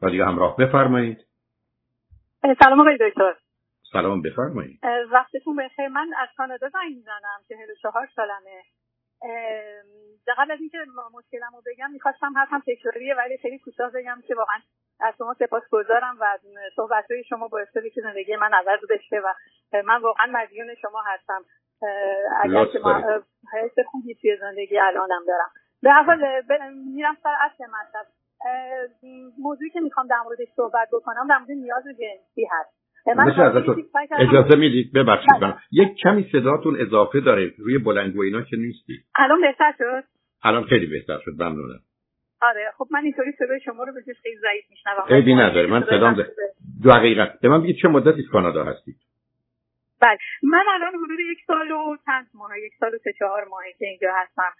رادیو همراه بفرمایید. سلام آقای دکتر. سلام بفرمایید. وقتتون بخیر. من از کانادا زنگ می‌زنم چهل سالمه. قبل از اینکه مشکلم رو بگم می‌خواستم هم تکراریه ولی خیلی کوتاه بگم که واقعا از شما سپاس گذارم و صحبت های شما باعث شده که زندگی من عوض بشه و من واقعا مدیون شما هستم. اگر که حس خوبی توی زندگی الانم دارم. به حال میرم سر اصل مطلب موضوعی که می‌خوام در موردش صحبت بکنم در مورد نیاز جنسی هست. اجازه می‌دید؟ ببخشید من بله. یک کمی صداتون اضافه داره روی بلنگو اینا که نیستی. الان بهتر شد؟ الان خیلی بهتر شد ممنونم. آره خب من اینطوری صدای شما رو به خیلی ضعیف میشنوم. عیبی نداره من صدام دو حقیقت به من بگید چه مدتی کانادا هستید؟ بله. من الان حدود یک سال و چند ماه یک سال و سه چهار ماهی که اینجا هستم.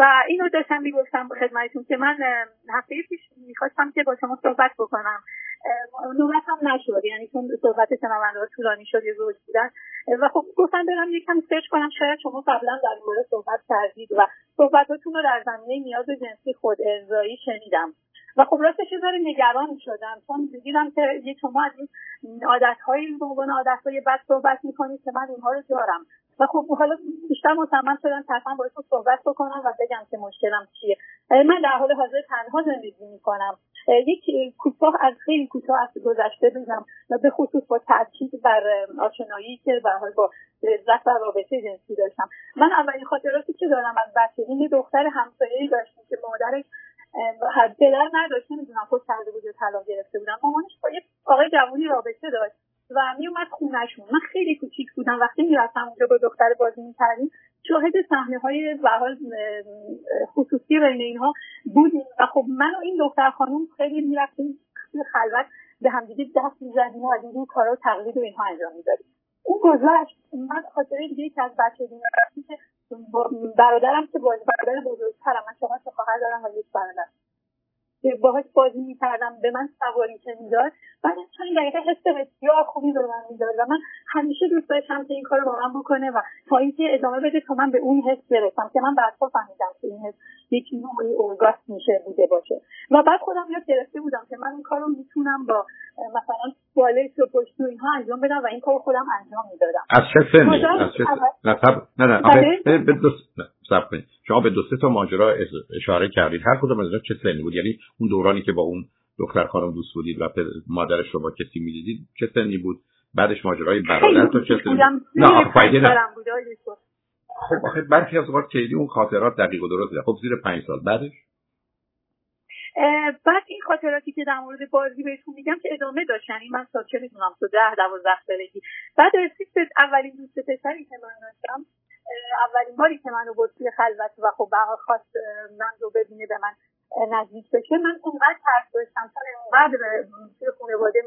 و اینو داشتم می‌گفتم با خدمتتون که من هفته پیش می‌خواستم که با شما صحبت بکنم. نوبت هم نشد یعنی چون صحبت شنونده طولانی شد یه روز بودن. و خب گفتم برم یکم سرچ کنم شاید شما قبلا در این مورد صحبت کردید و صحبتاتون رو در زمینه نیاز جنسی خود ارزایی شنیدم. و خب راستش یه نگران شدم. چون دیدم که یه شما از این عادتهایی به عنوان عادتهای بد صحبت می‌کنید که من اونها رو دارم. و خب حالا بیشتر مصمم شدم طرفا باید صحبت بکنم و بگم که مشکلم چیه. من در حال حاضر تنها زندگی می‌کنم. یک کوتاه از خیلی کوتاه از گذشته بگم و به خصوص با تاکید بر آشنایی که به حال با لذت و رابطه جنسی داشتم. من اولین خاطراتی که دارم از بچگی دختر همسایه‌ای داشتیم که مادرش پدر نداشت نمی‌دونم خود کرده بود طلاق گرفته بودم مامانش با یه آقای جوونی رابطه داشت و میومد خونهشون. من خیلی کوچیک بودم. وقتی می‌رفتم اونجا با دختر بازی می‌کردیم شاهد صحنه های حال خصوصی بین اینها بودیم. و خب من و این دختر خانم خیلی می‌رفتیم خلوت به همدیگه دست می‌زدیم و از این کارا تقلید و اینها انجام می‌دادیم. اون گذشت. من خاطره دیگه که از بچگی که برادرم که بزرگترم من چهار خواهر دارم و یک برادر باهاش بازی می‌کردم به من سواری که می‌داد. بعد چند دقیقه حس بسیار خوبی به من می‌داد و من همیشه دوست داشتم که این کار با من بکنه و تا اینکه ادامه بده تا من به اون حس برسم که من بعدها فهمیدم که این حس یک نوعی اورگاست میشه بوده باشه. و بعد خودم یاد گرفته بودم که من این کار رو می‌تونم با مثلا بالش و پشت و اینها انجام بدم و این کار خودم انجام می‌دادم. از چه سنی؟ از چه نه نه نه نه. صبر کنید. شما به دو سه تا ماجرا اشاره کردید. هر کدوم از اینا چه سنی بود؟ یعنی اون دورانی که با اون دختر خانم دوست بودید و مادرش رو با کسی می‌دیدید چه سنی بود؟ بعدش ماجرای برادر تو چه سنی نه فایده نه خب آخه برخی از اوقات کلیدی اون خاطرات دقیق و درست خب زیر پنج سال. بعدش؟ بعد این خاطراتی که در مورد بازی بهتون میگم که ادامه داشت یعنی من سال چه می‌دونم تو ده دوازده سالگی. بعد رسید اولین دوست پسری که من داشتم. اولین باری که منو برد توی خلوت و خب به خواست من رو ببینه به من نزدیک بشه. من اونقدر ترس داشتم چون اونقدر توی خانواده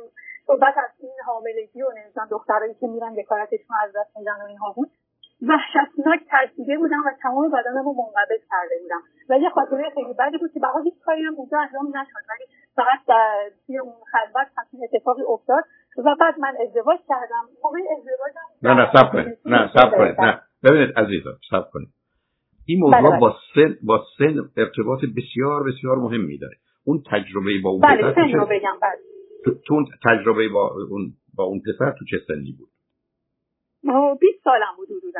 صحبت از این حاملگی و نمی‌دونم دخترایی که میرن بکارتشون از دست میدن و اینها بود وحشتناک ترسیده بودم و تمام بدنم رو منقبض کرده بودم. و یه خاطره خیلی بدی بود که بقا هیچ کاری هم اونجا انجام نشد. ولی فقط توی اون خلوت همچین اتفاقی افتاد و بعد من ازدواج کردم. موقع ازدواجم نه نه سب کنید. نه سب کنید. نه. ببینید عزیزم سب کنید. این موضوع بله، بله. با سن با سن ارتباط بسیار بسیار مهمی داره اون تجربه با اون بله پسر رو بگم بله. تو, تجربه با اون با اون پسر تو چه سنی بود؟ 20 سالم بود حدودا.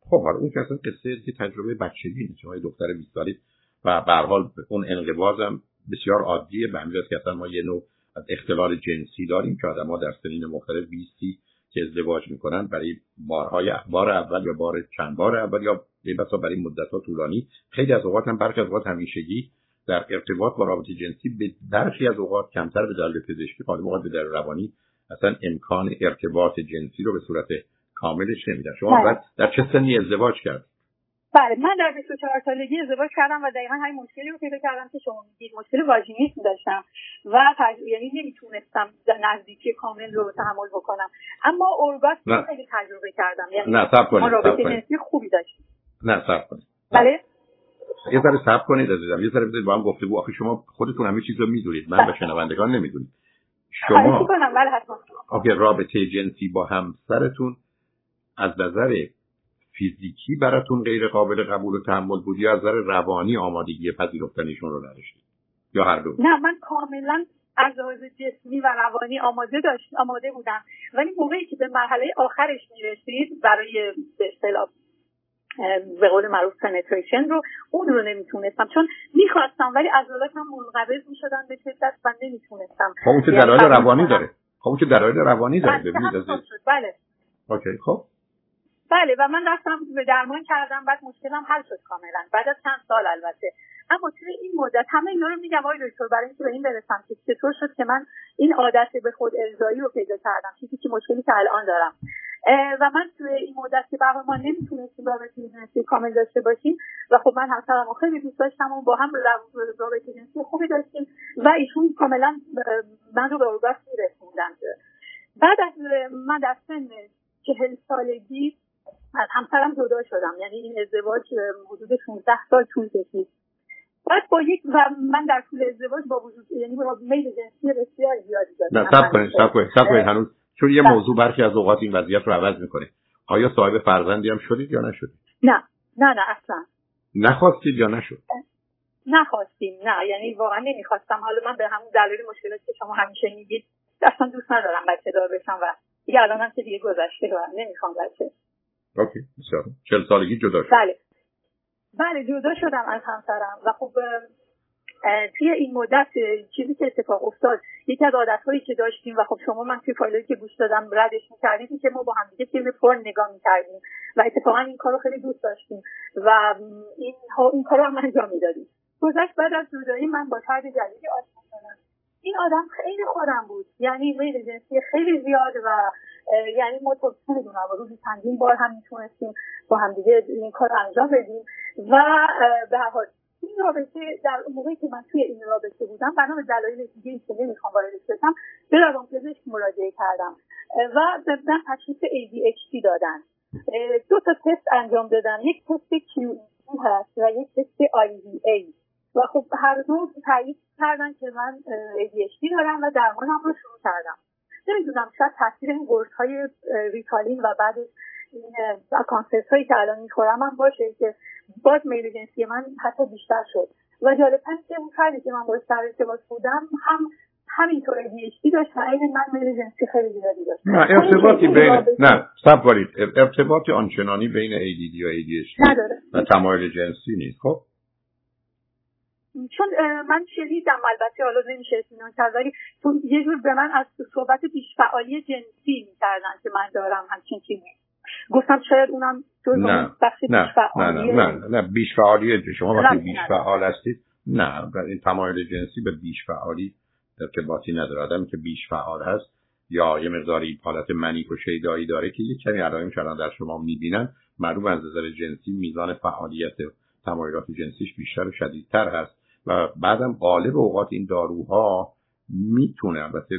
خب حالا اون که اصلا قصه که تجربه بچگی شما دختر 20 سالی و به حال اون انقباضم بسیار عادیه به همین که اصلا ما یه نوع از اختلال جنسی داریم که آدم ها در سنین مختلف 20 که ازدواج می‌کنن برای بارهای بار اول یا بار چند بار اول یا بسا برای مدت ها طولانی. خیلی از اوقات هم برخی از اوقات همیشگی در ارتباط با رابطه جنسی به برخی از اوقات کمتر به دلیل پزشکی خالی اوقات به دلیل روانی اصلا امکان ارتباط جنسی رو به صورت کاملش نمیدن. شما بله. در چه سنی ازدواج کرد بله من در 24 سالگی ازدواج کردم و دقیقا همین مشکلی رو پیدا کردم که شما میگید. مشکل واژینیسم داشتم و یعنی نمی‌تونستم نزدیکی کامل رو تحمل بکنم. اما اورگاسم خیلی تجربه کردم. یعنی نه صبر کنید رابطه جنسی خوبی داشتیم. نه صبر کنید. بله؟ یه ذره صبر کنید عزیزم. یه ذره با هم گفتگو. آخه شما خودتون همه چیز رو می‌دونید. من و بله. شنوندگان نمی‌دونید شما بله رابطه جنسی با همسرتون از نظر فیزیکی براتون غیر قابل قبول و تحمل بود یا از نظر روانی آمادگی پذیرفتنشون رو نداشتید؟ یا هر دو؟ نه من کاملا از لحاظ جسمی و روانی آماده داشت آماده بودم. ولی موقعی که به مرحله آخرش می‌رسید برای به اصطلاح به قول معروف پنتریشن رو اون رو نمی‌تونستم. چون می‌خواستم ولی عضلاتم منقبض می‌شدن به شدت و نمی‌تونستم. خب اون که یعنی دلایل روانی داره. خب اون که دلایل روانی داره بله, بله. اوکی خب. بله و من رفتم به درمان کردم بعد مشکلم حل شد کاملا. بعد از چند سال البته. اما توی این مدت همه اینا رو میگم آقای دکتر برای اینکه به این برسم که چطور شد که من این عادت به خود ارزایی رو پیدا کردم چیزی که مشکلی که الان دارم. و من توی این مدت که برای ما نمی‌تونستیم رابطه جنسی کامل داشته باشیم و خب من همسرم خیلی دوست داشتم و با هم رابطه جنسی خوبی داشتیم و ایشون کاملا من رو به اورگاسم میرسوندن بعد از من در سن چهل سالگی از همسرم جدا شدم. یعنی این ازدواج حدود 16 سال طول کشید. بعد با یک و من در طول ازدواج با وجود یعنی با میل جنسی بسیار زیادی داشتم. نه سب کنید سب کنید سب کنید هنوز چون یه. موضوع برخی از اوقات این وضعیت رو عوض می‌کنه. آیا صاحب فرزندی هم شدید یا نشدید؟ نه. نه نه اصلا. نخواستید یا نشد؟ نخواستیم نه. یعنی واقعا نمی‌خواستم. حالا من به همون دلیل مشکلاتی که شما همیشه میگید اصلا دوست ندارم بچه دار بشم و دیگه الان هم که دیگه گذشته رو نمی‌خوام بچه اوکی بسیار. چل سالگی جدا شد. بله. بله جدا شدم از همسرم و خب توی این مدت چیزی که اتفاق افتاد یکی از عادت هایی که داشتیم و خب شما من توی فایلی که گوش دادم ردش می‌کردیم که ما با هم دیگه فیلم پرن نگاه می‌کردیم و اتفاقا این کار رو خیلی دوست داشتیم و این, این کار رو هم انجام می‌دادیم. گذشت بعد از جدایی من با فرد جدیدی آشنا این آدم خیلی خودم بود. یعنی میل جنسی خیلی زیاد و یعنی ما تو نمی‌دونم روزی چندین بار هم می‌تونستیم با هم دیگه این کار انجام بدیم. و به هر حال این رابطه در موقعی که من توی این رابطه بودم بنا به دلایل دیگه که نمی‌خوام واردش بشم به پزشک مراجعه کردم. و به من تشخیص ADHD دادن. دو تا تست انجام دادن. یک تست QED هست و یک تست IVA و خب هر دو تایید کردن که من ADHD دارم و درمانم رو شروع کردم. نمی‌دونم شاید تاثیر این قرص های ریتالین و بعد این کانسرت هایی که الان می‌خورم هم باشه که باز میل جنسی من حتی بیشتر شد. و جالب هست که اون فردی که من باش سر ارتباط بودم هم همینطور ADHD داشت و این من میل جنسی خیلی زیادی داشت نه ارتباطی بین نه سب کنید. ارتباطی آنچنانی بین ADD و ADHD نداره. و تمایل جنسی نیست خب؟ چون من شنیدم البته حالا نمیشه اطمینان کرد ولی یه جور به من از صحبت بیشفعالی جنسی می‌کردن که من دارم همچین چیزی گفتم شاید اونم نه. نه. نه نه نه نه شما وقتی بیش فعال هستید نه این تمایل جنسی به بیش فعالی ارتباطی نداره آدمی که بیش فعال هست یا یه مقداری حالت منیک و شیدایی داره که یه کمی علائم کردن در شما می‌بینن معلوم از نظر جنسی میزان فعالیت تمایلات جنسیش بیشتر و شدیدتر هست و بعدم غالب اوقات این داروها می‌تونه البته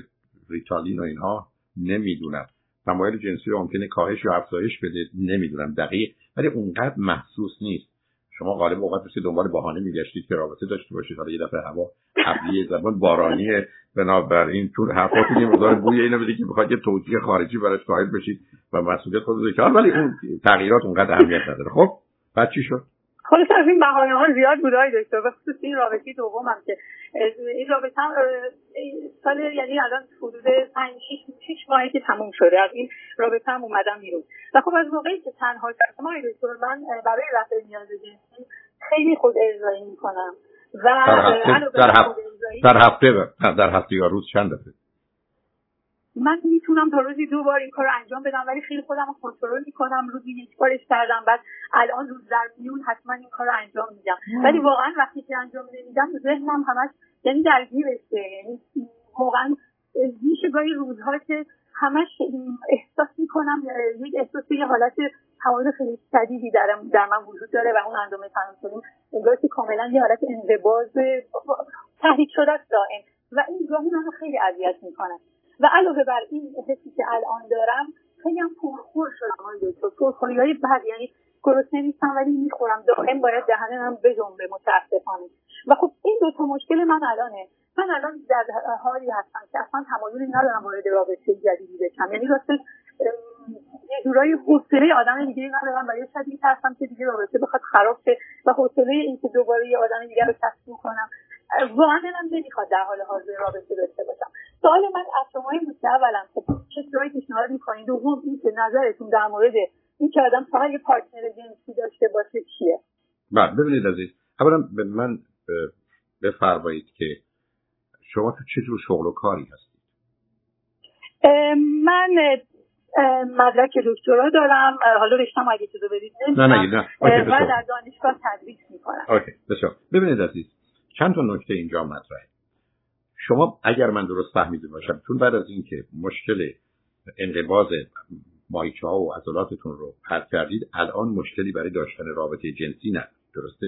ریتالین و اینها نمی‌دونن. تمایل جنسی رو ممکنه کاهش یا افزایش بده نمی‌دونم دقیق. ولی اونقدر محسوس نیست. شما غالب اوقات مثل دنبال بهانه میگشتید که رابطه داشته باشید. حالا یه دفعه هوا ابری زبان بارانی بنابراین تو حرفاتون یه مقدار بوی اینو بده که بخواید یه توجیه خارجی براش قائل بشید و مسئولیت خودتون ولی اون تغییرات اونقدر اهمیت نداره. خب؟ بعد چی شد؟ خلاص از این بحانه ها زیاد بود های دکتر. به خصوص این رابطه دوم هم که این رابطه هم سال یعنی الان حدود پنج شیش ماهی که تموم شده. از این رابطه هم اومدم بیرون. و خب از موقعی که تنها شدم های دکتر من برای رفع نیاز جنسی خیلی خود ارزایی می‌کنم. و در هفته در هفته در هفته یا روز چند دفعه؟ من می‌تونم تا روزی دو بار این کار رو انجام بدم ولی خیلی خودم رو کنترل می‌کنم روزی یک بارش کردم بعد الان روز در میون حتما این کار رو انجام میدم. ولی واقعا وقتی که انجام نمیدم ذهنم همش یعنی درگیرشه یعنی واقعا میشه گاهی روزها که همش احساس می‌کنم یک احساس یه حالت تمایل خیلی شدیدی در, در من وجود داره و اون اندامه تناسلی انگار که کاملا یه حالت انقباض تحریک شده است دائم. و این گاهی منو خیلی اذیت می‌کنه. و علاوه بر این حسی که الان دارم خیلی هم پرخور شدم آقای دکتر. پرخوری های بد یعنی گرسنه نیستم ولی می‌خورم. دائم باید دهنم بجنبه متاسفانه. و خب این دو تا مشکل من الانه. من الان در حالی هستم که اصلا تمایلی ندارم وارد رابطه جدیدی بشم. یعنی راستش یه جورایی حوصله آدم دیگه ندارم یه شاید میترسم که دیگه رابطه بخواد خراب شه و حوصله اینکه دوباره یه آدم دیگه رو کسب کنم. واقعا دلم نمی‌خواد در حال حاضر رابطه داشته باشم. سوال من از شما این بود که اولا خب چه جایی پیشنهاد می‌کنید دوم این که نظرتون در مورد این که آدم فقط یه پارتنر جنسی داشته باشه چیه؟ بله ببینید عزیز اولا به من بفرمایید که شما تو چه جور شغل و کاری هستید؟ من مدرک دکترا دارم. حالا رشتم اگه چیزو بدید نه نه نه و در دانشگاه تدریس می‌کنم. OK بسیار. ببینید عزیز چند تا نکته اینجا مطرحه شما اگر من درست فهمیده باشم چون بعد از اینکه مشکل انقباض ماهیچه‌ها و عضلاتتون رو حل کردید الان مشکلی برای داشتن رابطه جنسی نه. درسته؟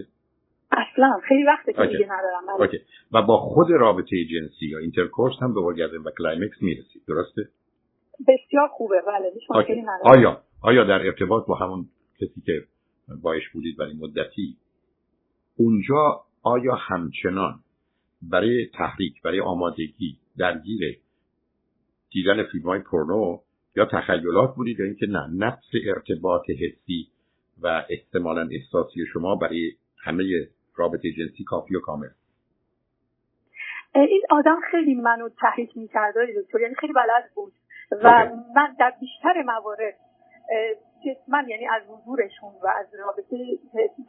اصلا. خیلی وقته که دیگه ندارم. اوکی. و با خود رابطه جنسی یا intercourse هم به ورگردن و climax می‌رسید. درسته؟ بسیار خوبه. بله. مشکلی ندارم. آیا؟ آیا در ارتباط با همون کسی که بایش بودید برای مدتی اونجا آیا همچنان برای تحریک برای آمادگی درگیر دیدن فیلم های پورنو یا تخیلات بودید یا اینکه نه نفس ارتباط حسی و احتمالا احساسی شما برای همه رابطه جنسی کافی و کامل؟ این آدم خیلی منو تحریک می‌کرد دکتر. یعنی خیلی بلد بود. و من در بیشتر موارد من یعنی از حضورشون و از رابطه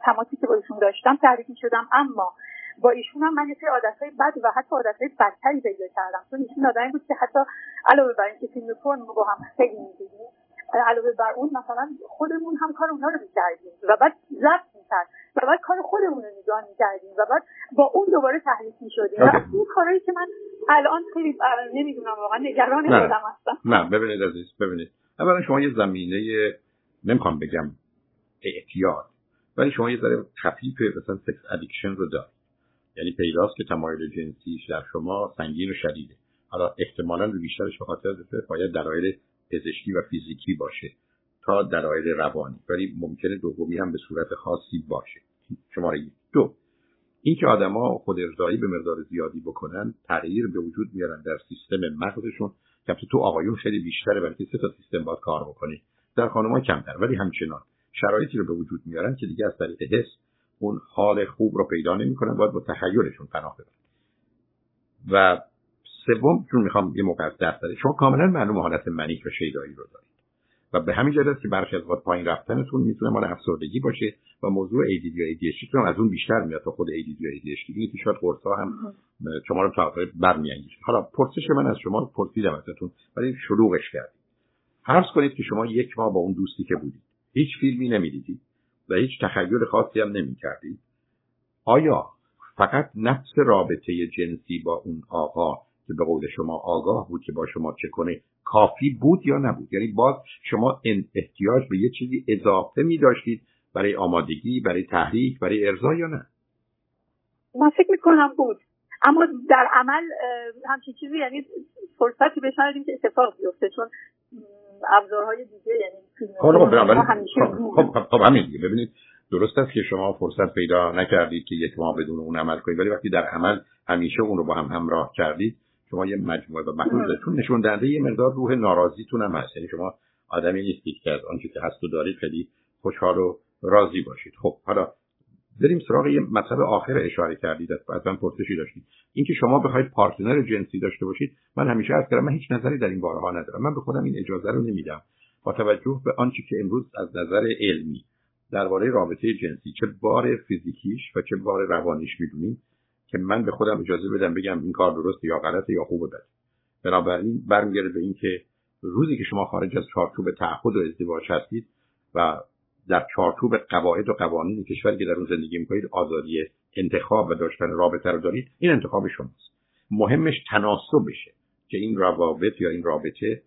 تماسی که باشون داشتم تحریک شدم اما با ایشون هم من یه عادتهای بد و حتی عادتهای بدتری پیدا کردم. چون ایشون آدمی بود که حتی علاوه بر اینکه فیلم پرن با هم خیلی می‌دیدیم علاوه بر اون مثلا خودمون هم کار اونها رو می‌کردیم و بعد ضبط می‌کرد و بعد کار خودمون رو نگاه می‌کردیم و بعد با اون دوباره تحریک می‌شدیم. و این کارهایی که من الان خیلی نمی‌دونم واقعا نگران خودم هستم. نه ببینید عزیز ببینید. اولا شما یه زمینه نمی‌خوام بگم اعتیاد ولی شما یه ذره خفیف مثلا sex addiction رو دارید. یعنی پیداست که تمایل جنسیش در شما سنگین و شدیده. حالا احتمالا رو بیشترش به خاطر باید دلایل پزشکی و فیزیکی باشه تا دلایل روانی. ولی ممکنه دومی هم به صورت خاصی باشه. شماره دو اینکه آدما خود ارزایی به مقدار زیادی بکنن تغییر به وجود میارن در سیستم مغزشون. که تو آقایون خیلی بیشتره بلکه سه تا سیستم باید کار بکنه. در خانم‌ها کمتر ولی همچنان شرایطی رو به وجود میارن که دیگه از طریق حس اون حال خوب رو پیدا نمی‌کنن باید با تخیلشون پناه ببرن. و سوم چون می‌خوام یه موقع از دست شما کاملا معلوم حالت منیک و شیدایی رو دارید. و به همین جهت که برخی از وقت پایین رفتنتون می‌تونه مال افسردگی باشه و موضوع ADD یا ADHD هم از اون بیشتر میاد تا خود ADD یا ADHD اینه که شاید قرصا هم شما رو تا برمیانگیزه. حالا پرسش من از شما پرسیدم ازتون ولی شلوغش کردید. فرض کنید که شما یک ماه با اون دوستی که بودید هیچ فیلمی نمی‌دیدید و هیچ تخیل خاصی هم نمی‌کردید. آیا فقط نفس رابطه جنسی با اون آقا که به قول شما آگاه بود که با شما چه کنه کافی بود یا نبود؟ یعنی باز شما احتیاج به یه چیزی اضافه می داشتید برای آمادگی برای تحریک برای ارضا یا نه؟ من فکر می‌کنم بود. اما در عمل همچین چیزی یعنی فرصتی بهش که اتفاق بیفته چون ابزارهای دیگه یعنی خب خب, خب, خب همین دیگه. ببینید درست است که شما فرصت پیدا نکردید که یک ماه بدون اون عمل کنید ولی وقتی در عمل همیشه اون رو با هم همراه کردید شما یه مجموعه و مخصوص چون نشون دهنده یه مقدار روح ناراضیتون هم هست. یعنی شما آدمی نیستید که از آنچه که هست و دارید خیلی خوشحال و راضی باشید. خب حالا بریم سراغ یه مطلب آخر اشاره کردید از من پرسشی داشتید. اینکه شما بخواید پارتنر جنسی داشته باشید من همیشه از کردم من هیچ نظری در این بارها ندارم. من به خودم این اجازه رو نمیدم. با توجه به آنچه که امروز از نظر علمی درباره رابطه جنسی چه بار فیزیکیش و چه بار روانیش می‌دونیم که من به خودم اجازه بدم بگم این کار درست یا غلطه یا خوبه بده بنابراین برمیگرده به اینکه روزی که شما خارج از چارچوب تعهد و ازدواج هستید و در چارچوب قواعد و قوانین کشوری که در اون زندگی می‌کنید آزادی انتخاب و داشتن رابطه رو دارید این انتخاب شماست. مهمش تناسب بشه که این روابط یا این رابطه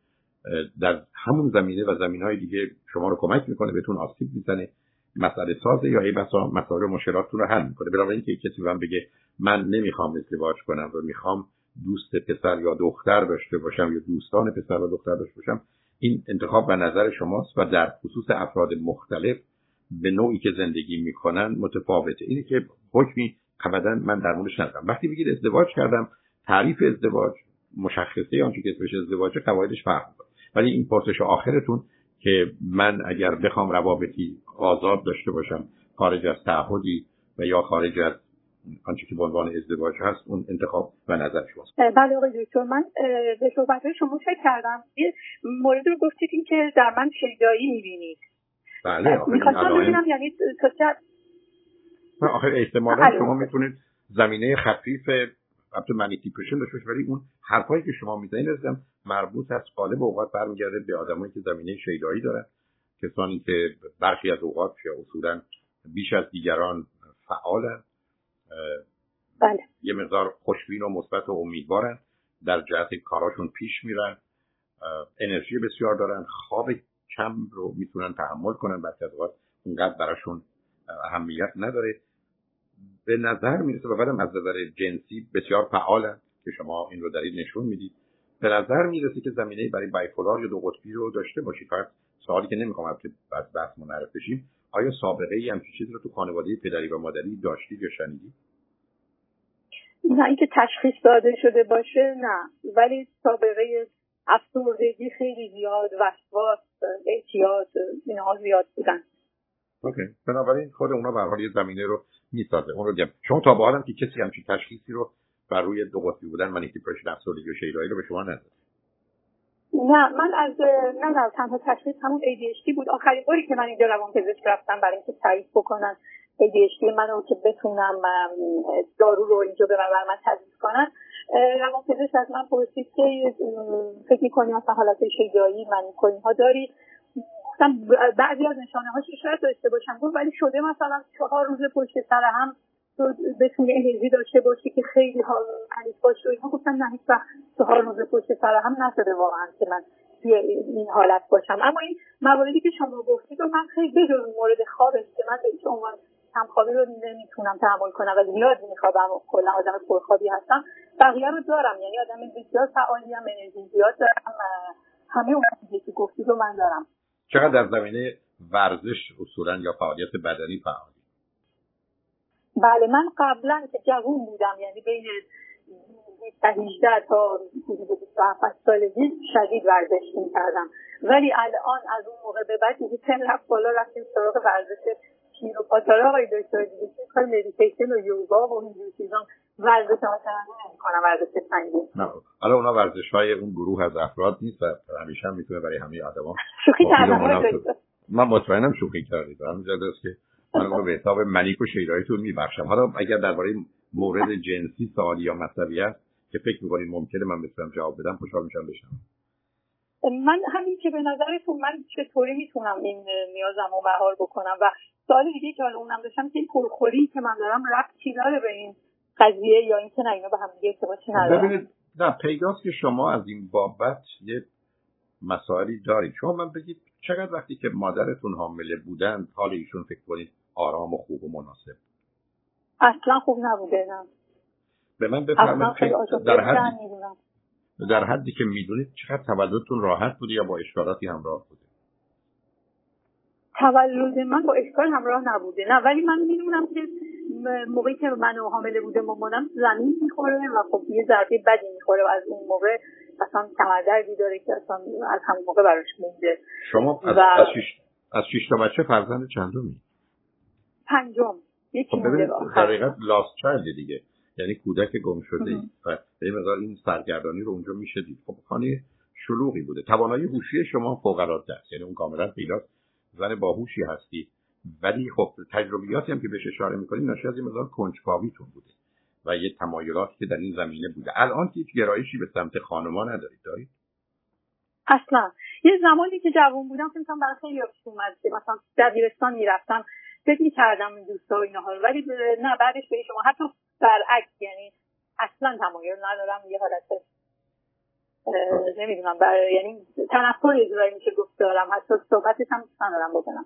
در همون زمینه و زمین های دیگه شما رو کمک می‌کنه بهتون آسیب می‌زنه مسئله سازه یا ای بسا مسائل مشکلاتتون رو حل می‌کنه. بنابراین که کسی من بگه من نمی‌خوام ازدواج کنم و می‌خوام دوست پسر یا دختر داشته باشم یا دوستان پسر و دختر داشته باشم این انتخاب و نظر شماست و در خصوص افراد مختلف به نوعی که زندگی می‌کنن متفاوته. اینه که حکمی ابدا من در موردش ندارم. وقتی بگید ازدواج کردم تعریف ازدواج مشخصه آنچه که اسمش ازدواج قواعدش فرق ولی این پرسش آخرتون که من اگر بخوام روابطی آزاد داشته باشم خارج از تعهدی و یا خارج از آنچه که به عنوان ازدواج هست اون انتخاب و نظر شماست. بله آقای دکتر من به صحبت شما فکر کردم. مورد رو گفتید این که در من شیدایی می‌بینید. بله می‌خواستم ببینم یعنی تا آخر احتمالا شما می‌تونید زمینه خفیف البته منیپیولیشن داشته ولی اون حرفایی که شما می‌زنید ازم مربوط از قالب اوقات برمیگرده به آدمایی که زمینه شیدایی دارن. کسانی که برخی از اوقات یا اصولا بیش از دیگران فعالن. بله. یه مقدار خوشبین و مثبت و امیدوارن. در جهت کاراشون پیش میرن. انرژی بسیار دارن. خواب کم رو می‌تونن تحمل کنن. بعد از اوقات اونقدر براشون اهمیت نداره. به نظر می‌رسه و بعدم از نظر جنسی بسیار فعالن که شما این رو این نشون می‌دید. به نظر می‌رسه که زمینه برای بایپولار یا دو قطبی رو داشته باشید. فقط سوالی که نمی‌خوام بعد بحث منعرف بشیم. آیا سابقه ای همچین چیزی رو تو خانواده پدری و مادری داشتید یا شنیدید؟ نه اینکه تشخیص داده شده باشه نه. ولی سابقه افسردگی خیلی زیاد وسواس اعتیاد اینها زیاد بودن. OK. بنابراین خود اونا به حال یه زمینه رو می‌سازه. اون رو گم. شما تا به حالم که کسی همچین تشخیصی رو بر روی دو قطبی بودن manic depression افسردگی و شیدایی رو به شما نداد. نه من از نه نه تنها تشخیص همون ADHD بود. آخرین باری که من اینجا روان پزشک رفتم برای اینکه تایید بکنن ADHD منو که بتونم دارو رو اینجا به بر من تجویز کنن. روان پزشک از من پرسید که فکر می‌کنی مثلا حالت شیدایی من ها داری؟ گفتم بعضی از نشانه هاش شاید داشته باشم. گفت ولی شده مثلا چهار روز پشت سر هم تو بتونی انرژی داشته باشی که خیلی حال حریف باشه و اینها گفتم نه هیچ وقت چهار روز پشت سر هم نشده واقعا که من این حالت باشم. اما این مواردی که شما گفتید و من خیلی بجز مورد خوابش که من به هیچ عنوان خوابی رو نمی‌تونم تحمل کنم و زیاد میخوابم و کلا آدم پرخوابی هستم. بقیه رو دارم. یعنی آدم بسیار فعالی هم انرژی زیاد دارم. همه اون چیزی که گفتید رو من دارم. چقدر در زمینه ورزش اصولا یا فعالیت بدنی فعالی بله من قبلا که جوون بودم یعنی بین 18 تا 27 سالگی شدید ورزش کردم ولی الان از اون موقع به بعد دیگه سن رفت بالا رفتیم سراغ ورزش کیروپاتارا آقای دکتر دیگه کار مدیتیشن و یوگا و اینجور چیزا. ورزش مثلا نمی‌کنم ورزش سنگین. نه حالا اونا ورزش های اون گروه از افراد نیست و همیشه هم می‌تونه برای همه آدما شوخی کردم من مطمئنم شوخی کردید. است که من اون به حساب منیک و شیرایتون میبخشم. حالا اگر درباره مورد جنسی سوالی یا مطلبی هست که فکر می‌کنید ممکنه من بتونم جواب بدم خوشحال میشم بشم من همین که به نظرتون من چطوری می‌تونم این نیازم رو بهار بکنم و سوال دیگه که حالا اونم داشتم که این پرخوری که من دارم ربطی داره به این قضیه یا اینکه نه اینا به هم دیگه ارتباطی نداره ببینید نه پیداست که شما از این بابت یه مسائلی دارید. شما من بگید چقدر وقتی که مادرتون حامله بودن حال ایشون فکر کنید آرام و خوب و مناسب. اصلا خوب نبوده نه به من بفرمایید در حد در حدی که می‌دونید چقدر تولدتون راحت بوده یا با اشکالاتی همراه بوده؟ تولد من با اشکال همراه نبوده. نه ولی من می‌دونم که موقعی که من حامله بوده مامانم زمین می‌خوره و خب یه ضربه بدی می‌خوره و از اون موقع. اصلا کمردردی داره که اصلا از همون موقع براش مونده. شما از, و... از, شیش... از شیش تا بچه فرزند چندمی؟ پنجم. یکی خب در لاست چایلد دیگه. یعنی کودک گم شده و به مقدار این سرگردانی رو اونجا میشه دید. خب خانه شلوغی بوده. توانایی هوشی شما فوق العاده است. یعنی اون کاملا پیداست زن باهوشی هستی. ولی خب تجربیاتی هم که بهش اشاره می‌کنیم ناشی از این مقدار کنجکاویتون بوده. و یه تمایلاتی که در این زمینه بوده. الان که هیچ گرایشی به سمت خانما ندارید. دارید؟ اصلا. یه زمانی که جوان بودم فکر کنم برای خیلی اومد که مثلا دبیرستان می‌رفتم. فکر می‌کردم این دوستا و اینها ولی نه بعدش به شما. حتی برعکس یعنی اصلا تمایل ندارم یه حالت نمی‌دونم برای یعنی تنفر یه میشه گفت دارم. حتی صحبتش هم ندارم بکنم.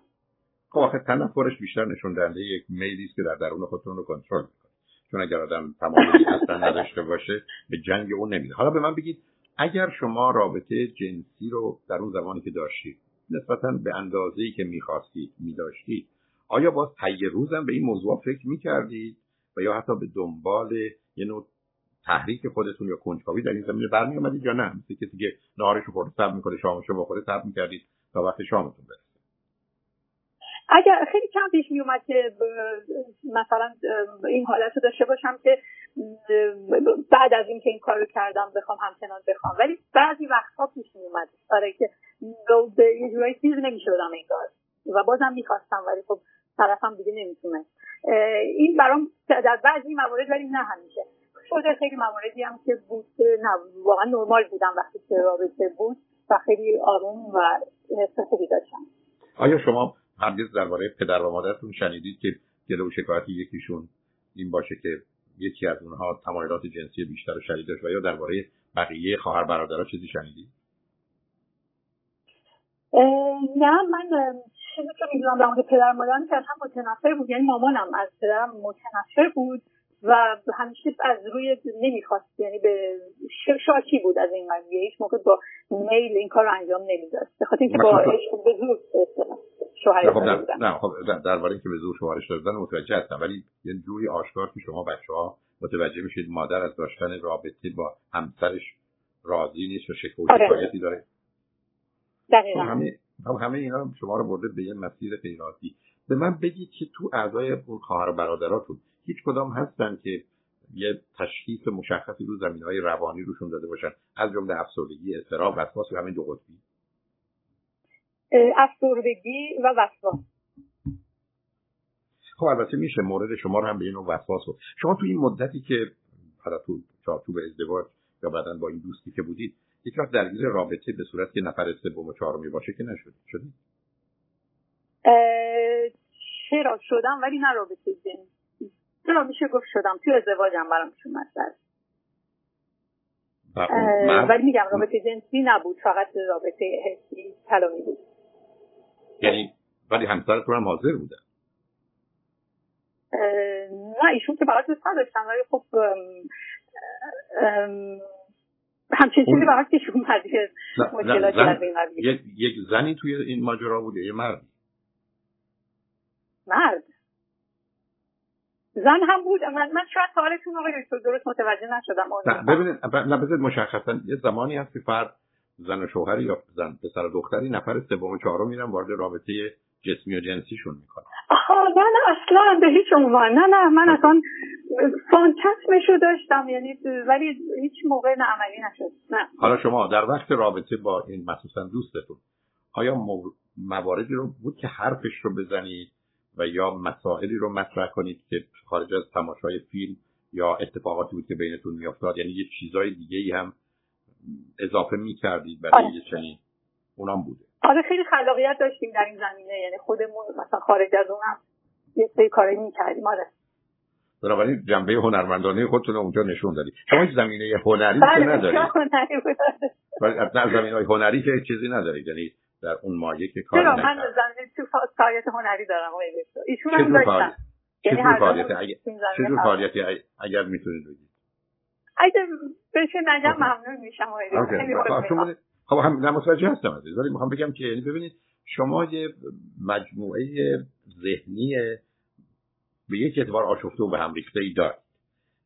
خب آخه تنفرش بیشتر نشون دهنده یک میلی است که در درون خودتون رو کنترل می‌کنه. چون اگر آدم تمایلی اصلا نداشته باشه به جنگ اون نمیده حالا به من بگید اگر شما رابطه جنسی رو در اون زمانی که داشتید نسبتا به اندازه ای که می‌خواستید میداشتید آیا باز تیه روزم به این موضوع فکر می‌کردید؟ و یا حتی به دنبال یه نوع تحریک خودتون یا کنجکاوی در این زمینه برمی آمدید یا نه؟ مثل کسی که نهارش خورده صبر می‌کنه شامشو بخوره صبر می‌کردید تا وقت شامتون برسه؟ اگر خیلی کم پیش می اومد که مثلا این حالت رو داشته باشم که بعد از اینکه این کار رو کردم بخوام همچنان بخوام. ولی بعضی وقتها پیش می اومد برای که به یه جورایی چیز نمی‌شدم انگار. و بازم می‌خواستم ولی خب طرفم دیگه نمی‌تونه. این برام در بعضی موارد ولی نه همیشه. شده خیلی مواردی هم که بود نه واقعا نرمال بودم وقتی که رابطه بود و خیلی آروم و حس خوبی داشتم. آیا شما هرگز درباره پدر و مادرتون شنیدید که گله و شکایتی یکیشون این باشه که یکی از اونها تمایلات جنسی بیشتر رو شدید داشت؟ و یا درباره بقیه خواهر برادرها چیزی شنیدید؟ نه من چیزی که می‌دونم در مورد پدر مادرم که اصلا متنفر بود. یعنی مامانم از پدرم متنفر بود و همیشه از روی نمی‌خواست یعنی به شاکی بود از این قضیه. هیچ موقع با میل این کار رو انجام نمی‌داد. به خاطر اینکه با عشق به زور شوهرش خب نه خب درباره اینکه به زور شوهرش دادن متوجه هستم. ولی یه جوری آشکار که شما بچه ها متوجه میشید مادر از داشتن رابطه با همسرش راضی نیست و شکل آره. داره. دقیقا. خب خب همه اینا شما رو برده به یه مسیر غیراتی به من بگید که تو اعضای اون خواهر و برادراتون هیچ کدام هستن که یه تشخیص مشخصی رو زمین های روانی روشون داده باشن؟ از جمله افسردگی اضطراب وسواس و همین دو قطبی. افسردگی و وسواس. خب البته میشه مورد شما رو هم به این وسواس شما تو این مدتی که حالا تو چارچوب ازدواج یا بعدا با این دوستی که بودید یک وقت درگیر رابطه به صورت که نفر سوم و چهارمی باشه که نشد شدید چرا؟ شدم ولی نه رابطه جنسی. چرا میشه گفت شدم. توی ازدواجم برام شون ولی میگم رابطه جنسی نبود. فقط رابطه حسی کلامی بود. یعنی ولی همسرتون هم حاضر بودن؟ نه ایشون که برای دوست نداشتن ولی خب همچین چیزی برای پیش اومد که مشکلاتی از این یک, یک زنی توی این ماجرا بود یه مرد؟ مرد. زن هم بود. من, من شاید سوالتون رو درست متوجه نشدم. ببینید نه بذارید مشخصا یه زمانی هست که فرد زن و شوهری یا زن پسر و دختری نفر سوم و چهارم میرن وارد رابطه جسمی و جنسیشون می‌کنن. آها نه نه اصلا به هیچ عنوان. نه نه من اصلا فانتسمشو داشتم یعنی ولی هیچ موقع نه عملی نشد. نه. حالا شما در وقت رابطه با این مخصوصا دوستتون آیا مواردی رو بود که حرفش رو بزنید و یا مسائلی رو مطرح کنید که خارج از تماشای فیلم یا اتفاقاتی بود که بینتون میافتاد؟ یعنی یه چیزای دیگه ای هم اضافه می‌کردید برای آره. چنین اونام بوده. آره خیلی خلاقیت داشتیم در این زمینه. یعنی خودمون مثلا خارج از اونم یه سری کاری می‌کردیم. آره. بنابراین جنبه هنرمندانه خودتون اونجا نشون دادی. شما هیچ زمینه هنری که بله، ندارید ولی از زمینه های هنری که چیزی ندارید یعنی در اون مایه که کار چرا من زمینه تو فعالیت هنری دارم ایشون هم داشتن یعنی چه فعالیتی؟ اگر می‌تونید بگید. اگه بشه نگم ممنون میشم خب هم نه متوجه هستم عزیز ولی می‌خوام بگم که یعنی ببینید شما یه مجموعه ذهنی به یک اعتبار آشفته و به هم ریخته ای دارید.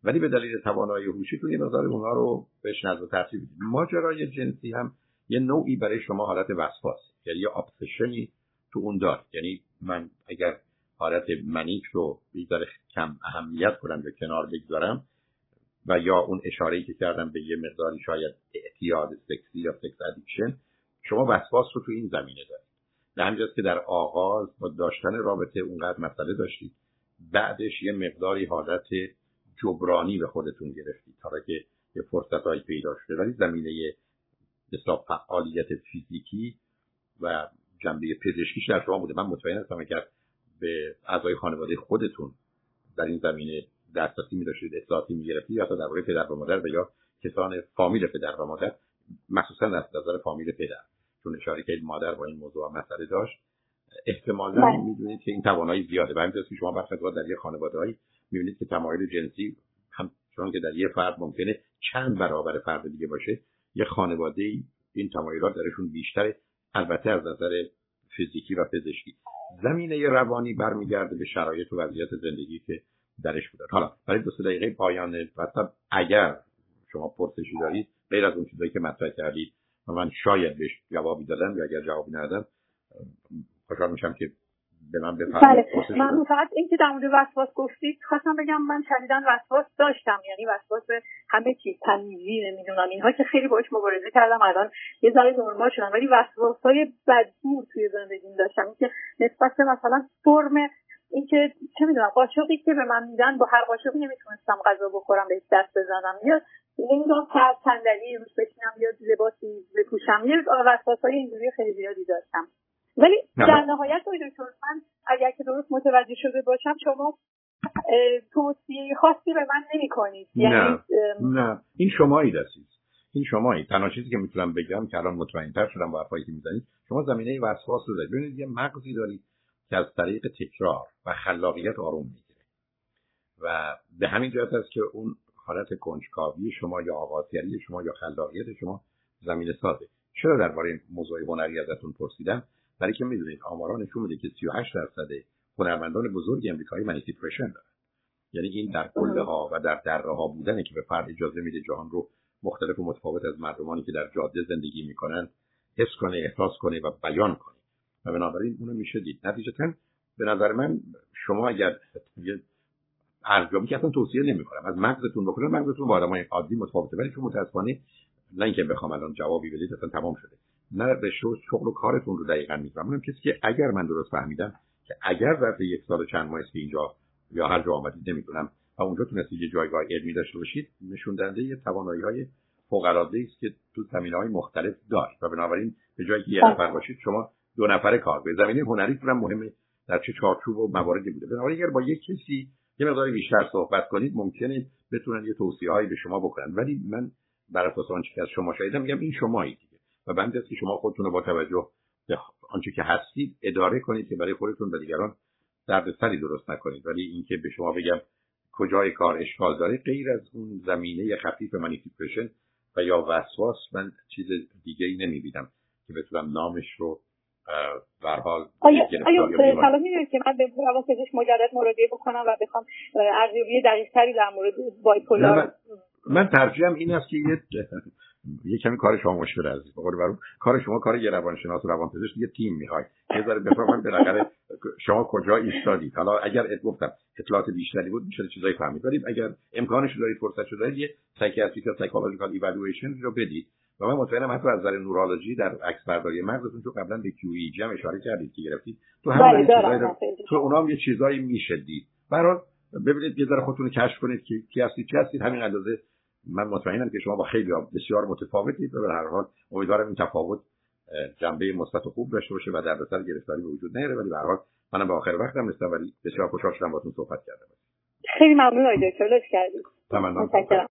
ولی به دلیل توانایی هوشیتون یه مقدار اونها رو بهش نظر ترتیب بدید ماجرای جنسی هم یه نوعی برای شما حالت وسواس یعنی یه تو اون دارد یعنی من اگر حالت manic رو بذار کم اهمیت کنم به کنار بگذارم و یا اون اشاره که کردم به یه مقداری شاید اعتیاد سکسی یا sex addiction شما وسواس رو تو این زمینه دارید. به همینجاست که در آغاز با داشتن رابطه اونقدر مسئله داشتید بعدش یه مقداری حالت جبرانی به خودتون گرفتید. تا که یه فرصت هایی پیدا شده. ولی زمینه حساب فعالیت فیزیکی و جنبه پزشکیش در شما بوده. من مطمئن هستم اگر به اعضای خانواده خودتون در این زمینه دسترسی می داشتید اطلاعاتی می گرفتید یا درباره پدر و مادر و یا کسان فامیل پدر و مادر مخصوصا از نظر فامیل پدر. چون اشاره که مادر با این موضوع مسئله داشت. احتمالا بله. می‌دونید که این توانایی زیاده. و همینطور که شما برخلاف در یه خانواده‌ای می‌بینید که تمایل جنسی هم چون که در یه فرد ممکنه چند برابر فرد دیگه باشه یه خانواده ای این تمایلات درشون بیشتره. البته از نظر فیزیکی و پزشکی. زمینه روانی برمیگرده به شرایط و وضعیت زندگی که درش بوده حالا برای دو دقیقه پایان مطلب اگر شما پرسشی دارید غیر از اون چیزایی که مطرح کردید و من شاید بهش جوابی دادم یا اگر جوابی ندادم خوشحال میشم که به من بله. من فقط اینکه در مورد وسواس گفتید خواستم بگم من شدیدا وسواس داشتم یعنی وسواس همه چیز تمیزی نمی‌دونم اینها که خیلی باش مبارزه کردم الان یه ذره نرمال شدم ولی وسواس های بدبور توی زندگیم داشتم که نسبت به مثلا فرم اینکه چه می‌دونم قاشقی که به من میدن با هر قاشقی نمی‌تونستم غذا بخورم به دست بزنم. یا نمی‌دونم سر صندلی روش بشینم یا لباسی بپوشم یه وسواس های اینجوری خیلی زیادی داشتم. ولی در نهایت دکتر من اگر که درست متوجه شده باشم شما توصیه خاصی به من نمی کنید یعنی نه نه. این شمایی هستید این شمایی. تنها چیزی که می‌تونم بگم که الان مطمئنتر شدم با حرفایی که می‌زنید شما زمینه وسواس رو دارید. ببینید یه مغزی دارید. که از طریق تکرار و خلاقیت آروم می‌گیره. و به همین جهت است که اون حالت کنجکاوی شما یا آغازگری شما یا خلاقیت شما زمینه سازه. چرا درباره موضوع هنری ازتون پرسیدم؟ برای که می‌دونید آمارا نشون میده که 38 درصد هنرمندان بزرگ امریکایی منی دیپرشن دارن. یعنی این در کله ها و در دره ها بودنه که به فرد اجازه میده جهان رو مختلف و متفاوت از مردمانی که در جاده زندگی می‌کنن حس کنه احساس کنه و بیان کنه. و بنابراین اونو میشه دید. نتیجتا به نظر من شما اگر ارزیابی که اصلا توصیه نمی‌کنم از مغزتون بکنه مغزتون با آدمای عادی متفاوته. ولی چون متاسفانه نه اینکه بخوام الان جوابی بدید اصلا تمام شده. نه به شغل و کارتون رو دقیقا می‌فهمم. اونم کسی که اگر من درست فهمیدم که اگر ظرف یک سال و چند ماه که اینجا یا هر جا آمدید نمی‌دونم و اونجا تونستید یه جایگاه علمی داشته باشید نشون دهنده یه توانایی های فوق است که تو زمینه های مختلف دارید. و بنابراین به جایی که یه بله. نفر باشید شما دو نفره کار به زمینه هنری هم مهمه در چه چارچوب و مواردی بوده. بنابراین اگر با یک کسی یه مقدار بیشتر صحبت کنید ممکنه بتونن یه توصیه هایی به شما بکنن. ولی من بر اساس آنچه که از شما شنیدم میگم این شمایید دیگه. و بنده است که شما خودتون رو با توجه به آنچه که هستید اداره کنید که برای خودتون و دیگران دردسری درست نکنید. ولی اینکه به شما بگم کجای کار اشکال داره غیر از اون زمینه خفیف مانیفیپریشن و یا وسواس من چیز دیگه ای نمی‌بینم که بتونم نامش رو به حال آیا آیا که من به روانپزشک مجرد مراجعه بکنم و بخوام ارزیابی دقیقتری در مورد bipolar من ترجیحم این است که یه یه کمی کار شما مشکل عزیز بقول برو کار شما کار یه روانشناس و روانپزشک یه تیم می‌خواد یه ذره بفهمم بالاخره شما کجا ایستادید. حالا اگر گفتم اطلاعات بیشتری بود میشه چیزایی فهمید. ولی اگر امکانش دارید فرصت دارید یه psychiatric یا psychological evaluation رو بدید. و من مطمئنم حتی از نظر نورولوژی در عکس برداری مغزتون تو قبلا به QEEG هم اشاره کردید که گرفتید تو بله، چیزایی تو اونام یه چیزایی میشه دید. برای ببینید یه ذره خودتون کشف کنید که کی هستید چی هستید. همین اندازه من مطمئنم که شما با خیلی بسیار متفاوتید و به هر حال امیدوارم این تفاوت جنبه مثبت و خوب داشته باشه و در دردسر گرفتاری به وجود نیاره. ولی به هر حال منم به آخر وقتم رسیدم ولی بسیار خوشحال شدم باهاتون صحبت کردم. خیلی ممنون آقای دکتر لطف کردید. متشکرم.